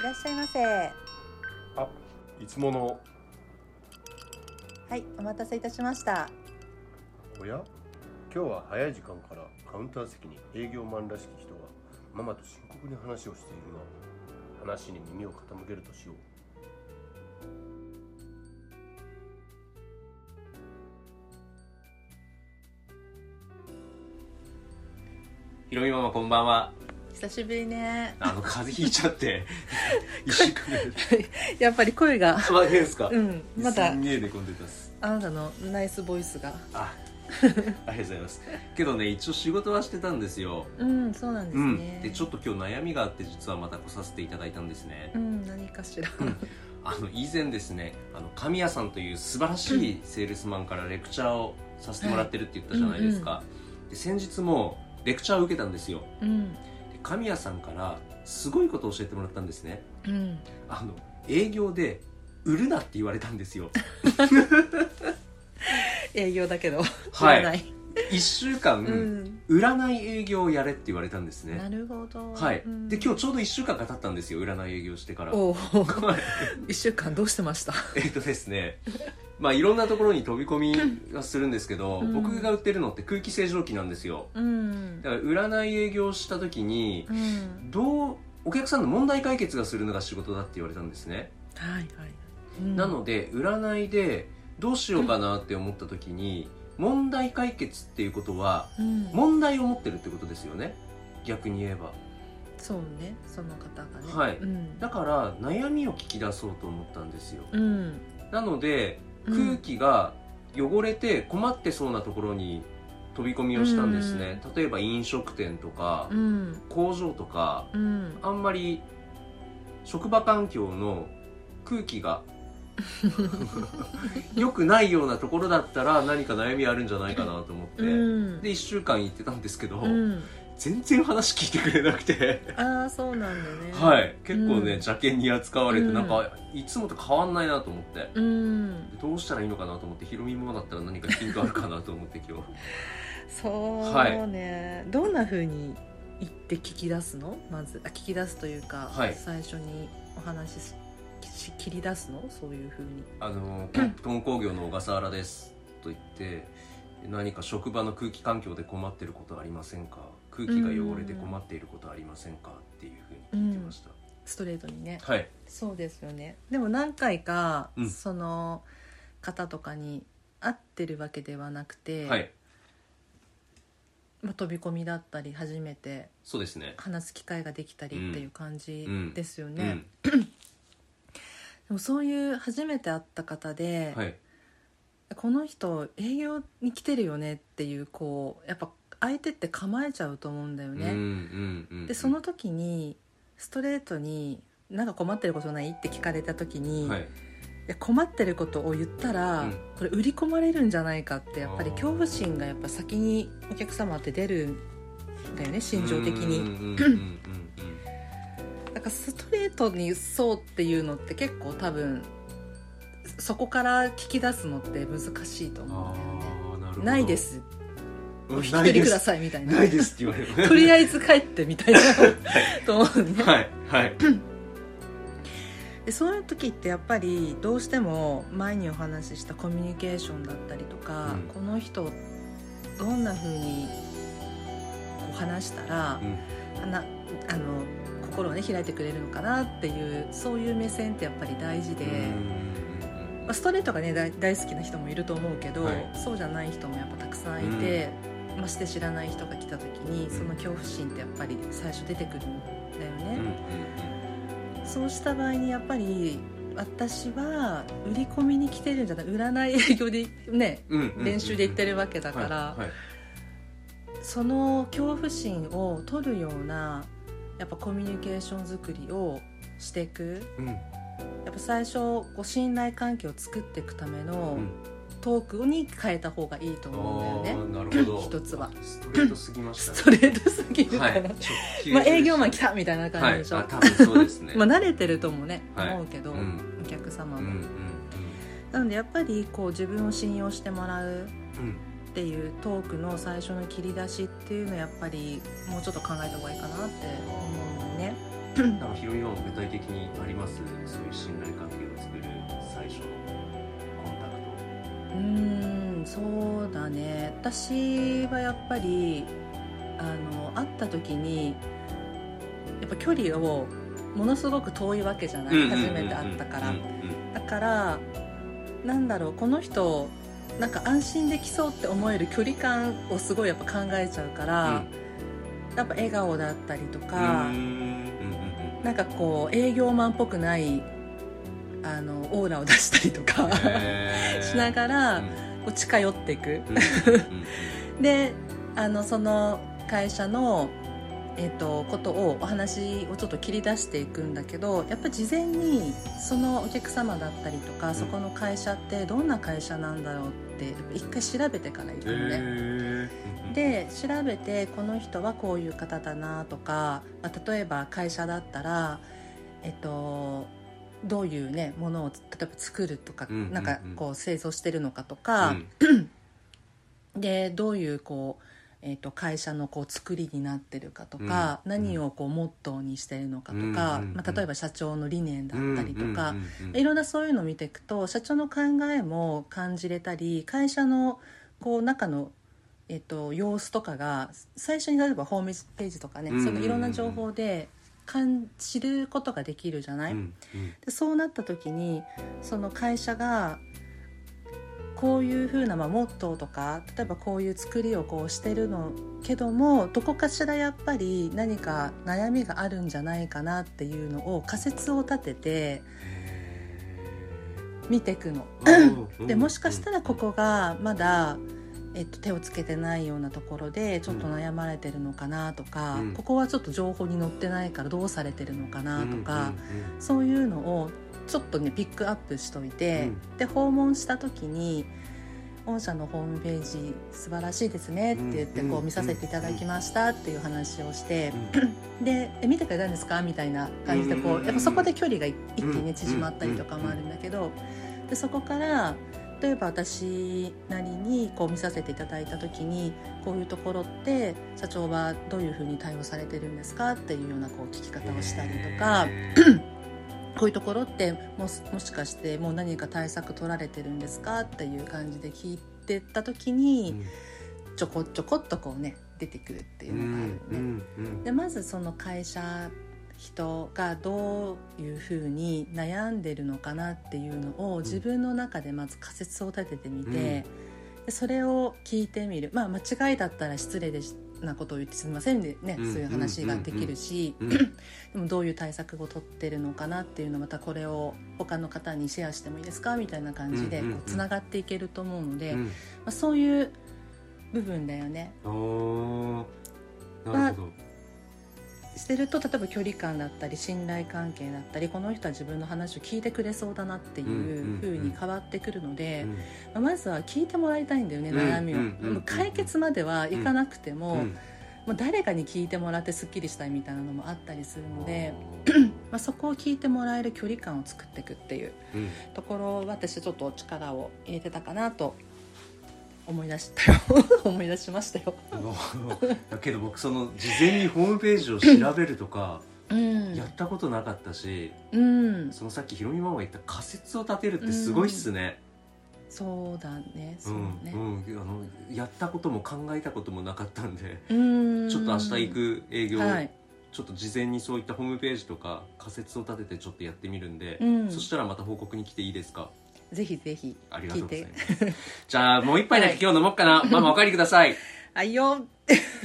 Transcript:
いらっしゃいませ。あ、いつもの。はいお待たせいたしました。おや？今日は早い時間からカウンター席に営業マンらしき人がママと深刻に話をしているが話に耳を傾けるとしよう。ひろみママこんばんは。久しぶりねあの、風邪ひいちゃって、一週間ぐらい。やっぱり声がまあ、変ですか？うんまだすんげえ寝込んでたっす。あなたのナイスボイスがあ、ありがとうございます。けどね、一応仕事はしてたんですよ。うんそうなんですうん。ねで、ちょっと今日悩みがあって、実はまた来させていただいたんですねう。ん何かしらうんあの、以前ですね、あの、神谷さんという素晴らしいセールスマンからレクチャーをさせてもらってるって言ったじゃないですか。で、先日もレクチャーを受けたんですよ。うんで神谷さんからすごいことを教えてもらったんですね。うん。あの営業で売るなって言われたんですよ。営業だけど。はい。売らない。1週間、うん。売らない営業をやれって言われたんですね。なるほど。はい、うん。で今日ちょうど1週間が経ったんですよ売らない営業してから。おお はい。一週間どうしてました？えっとですねまあいろんなところに飛び込みはするんですけど、うん。僕が売ってるのって空気清浄機なんですよ。うん。だから売らない営業をした時にうん。どうお客さんの問題解決がするのが仕事だって言われたんですね、はいはいうん。なので占いでどうしようかなって思った時に問題解決っていうことはうん。問題を持ってるってことですよね。逆に言えば。そうね。その方がね。はい。うん。だから悩みを聞き出そうと思ったんですよ。うん。なのでうん空気が汚れて困ってそうなところに飛び込みをしたんですね、例えば飲食店とかうん。工場とかうん。あんまり職場環境の空気が 良くないようなところだったら何か悩みあるんじゃないかなと思って、うん。で1週間行ってたんですけど、うん全然話聞いてくれなくて。ああそうなんだね。はい。結構ね、うん。邪険に扱われて、うん。なんかいつもと変わんないなと思って。うん。どうしたらいいのかなと思ってヒロミママだったら何かヒントあるかなと思って今日。そうね、どんな風に言って聞き出すの？まずあ聞き出すというか、はい。最初にお話しし切り出すの？そういう風に。あのポップトン工業の小笠原ですと言って何か職場の空気環境で困ってることありませんか？空気が汚れて困っていることありませんかっていうふうに聞いてました、ストレートにね。はい。そうですよね。でも何回か、うん。その方とかに会ってるわけではなくて、はい。まあ、飛び込みだったり初めてそうですね。話す機会ができたりっていう感じですようね、ん。でもそういう初めて会った方で、はい。この人営業に来てるよねっていうこうやっぱ相手って構えちゃうと思うんだよね、うんうんうんでその時にストレートに「なんか困ってることない?」って聞かれた時に、い、はい。や困ってることを言ったら、うん。これ売り込まれるんじゃないかってやっぱり恐怖心がやっぱ先にお客様って出るんだよね心情的に。だからストレートにそうっていうのって結構多分そこから聞き出すのって難しいとう。ん思うんだよね。ないです。うんお引き取りくださいみたいな。ないです。って言われる。とりあえず帰ってみたいな。と思うねはいはい。でそういう時ってやっぱりどうしても前にお話ししたコミュニケーションだったりとか、うん。この人どんな風にこう話したらなあの心をね開いてくれるのかなっていうそういう目線ってやっぱり大事で、うんまあ、ストレートがね大大好きな人もいると思うけど、はい。そうじゃない人もやっぱたくさんいて、まして知らない人が来た時にん。その恐怖心ってやっぱり最初出てくるんだよね。うんうんそうした場合にやっぱり私は売り込みに来てるんじゃない占い営業でねうんうんうん。練習で行ってるわけだから、はいはい。その恐怖心を取るようなやっぱコミュニケーション作りをしていく。うん。やっぱ最初こう信頼関係を作っていくためのうんトークに変えた方がいいと思うんだよね、なるほど。一つは。ストレートすぎましたね。ストレートすぎるかな、まあ、営業マンで来たみたいな感じでしょ、はい。あ多分そうですね。まあ慣れてるともね、はい。思うけど、うん。お客様も、うんうんなのでやっぱりこう自分を信用してもらうっていうトークの最初の切り出しっていうのはやっぱりもうちょっと考えた方がいいかなって思うんね。なんかヒロミは具体的にあります？そういう信頼関係を作る最初のコンタクトうーんそうだね。私はやっぱりあの会った時にやっぱ距離をものすごく遠いわけじゃない。初めて会ったから。うんうんだからなんだろうこの人なんか安心できそうって思える距離感をすごいやっぱ考えちゃうから、やっぱ笑顔だったりとうんか、うんうんうん。なんかこう営業マンっぽくないあのオーラを出したりとか しながら、うん。こう近寄っていく。であのその会社の、えっとことをお話をちょっと切り出していくんだけどやっぱり事前にそのお客様だったりとか、ん。そこの会社ってどんな会社なんだろうって一回調べてから行くのね。で調べてこの人はこういう方だなとか、まあ、例えば会社だったら、えっと、どういう、ね、ものを例えば作るとか、うんうんうん。なんかこう製造してるのかとうか、ん。でどういうこう、えっと会社のこう作りになってるかとか、うん。何をこうモットーにしてるのかとか、うんうんうんまあ、例えば社長の理念だったりとか。うんうんうんいろんなそういうのを見ていくと社長の考えも感じれたり会社のこう中の、えっと、様子とかが最初に例えばホームページとかね、うんうんうん。そのいろんな情報で感じることができるじゃない、うんうん。でそうなった時にその会社がこういうふうな、まあ、モットーとか例えばこういう作りをこうしてるのけどもどこかしらやっぱり何か悩みがあるんじゃないかなっていうのを仮説を立てて見ていくの。うんでもしかしたらここがまだ、えっと、手をつけてないようなところでちょっと悩まれてるのかなとか、うん。ここはちょっと情報に載ってないからどうされてるのかなとか、うんうんそういうのをちょっとねピックアップしといて、うん。で訪問した時に「御社のホームページ素晴らしいですね」って言ってうんうんこう見させていただきましたっていう話をしてうん。で「え見てくれたんですか?」みたいな感じでこうんうんうんうやっぱそこで距離が一気に縮まったりとかもあるんだけどでそこから例えば私なりにこう見させていただいた時にこういうところって社長はどういうふうに対応されてるんですかっていうようなこう聞き方をしたりとか。へこういうところってもしもしかしてもう何か対策取られてるんですかっていう感じで聞いてった時ーにちょこちょこっとこうね出てくるっていうのがあるね。うんうんでまずその会社人がどういうふうに悩んでるのかなっていうのを自分の中でまず仮説を立ててみて、うん。でそれを聞いてみる。まあ間違いだったら失礼でしなことを言ってすみませんでね、うん。そういう話ができるし、うん。でもどういう対策を取ってるのかなっていうのまたこれを他の方にシェアしてもいいですかみたいな感じでつながっていけると思うので、うん。まあ、そういう部分だよね。なるほどしてると例えば距離感だったり信頼関係だったりこの人は自分の話を聞いてくれそうだなっていう風に変わってくるので、まあまずは聞いてもらいたいんだよねうん悩みを、解決まではいかなくても,、うん。もう誰かに聞いてもらってすっきりしたいみたいなのもあったりするので、まあ、そこを聞いてもらえる距離感を作っていくっていううん。ところ私ちょっと力を入れてたかなと思い出したよ。思い出しましたよ。だけど僕その事前にホームページを調べるとかうん。やったことなかったし、うん、そのさっきひろみママが言った仮説を立てるってすごいっすね、そうだね。うそうん。ね、うん。あのやったことも考えたこともなかったんで、うん。ちょっと明日行く営業、はい。ちょっと事前にそういったホームページとか仮説を立ててちょっとやってみるんで、うん。そしたらまた報告に来ていいですか？ぜひぜひありがとうござい聞います じゃあもう一杯だけ今日飲もうかな、ママお帰りください。あい。よ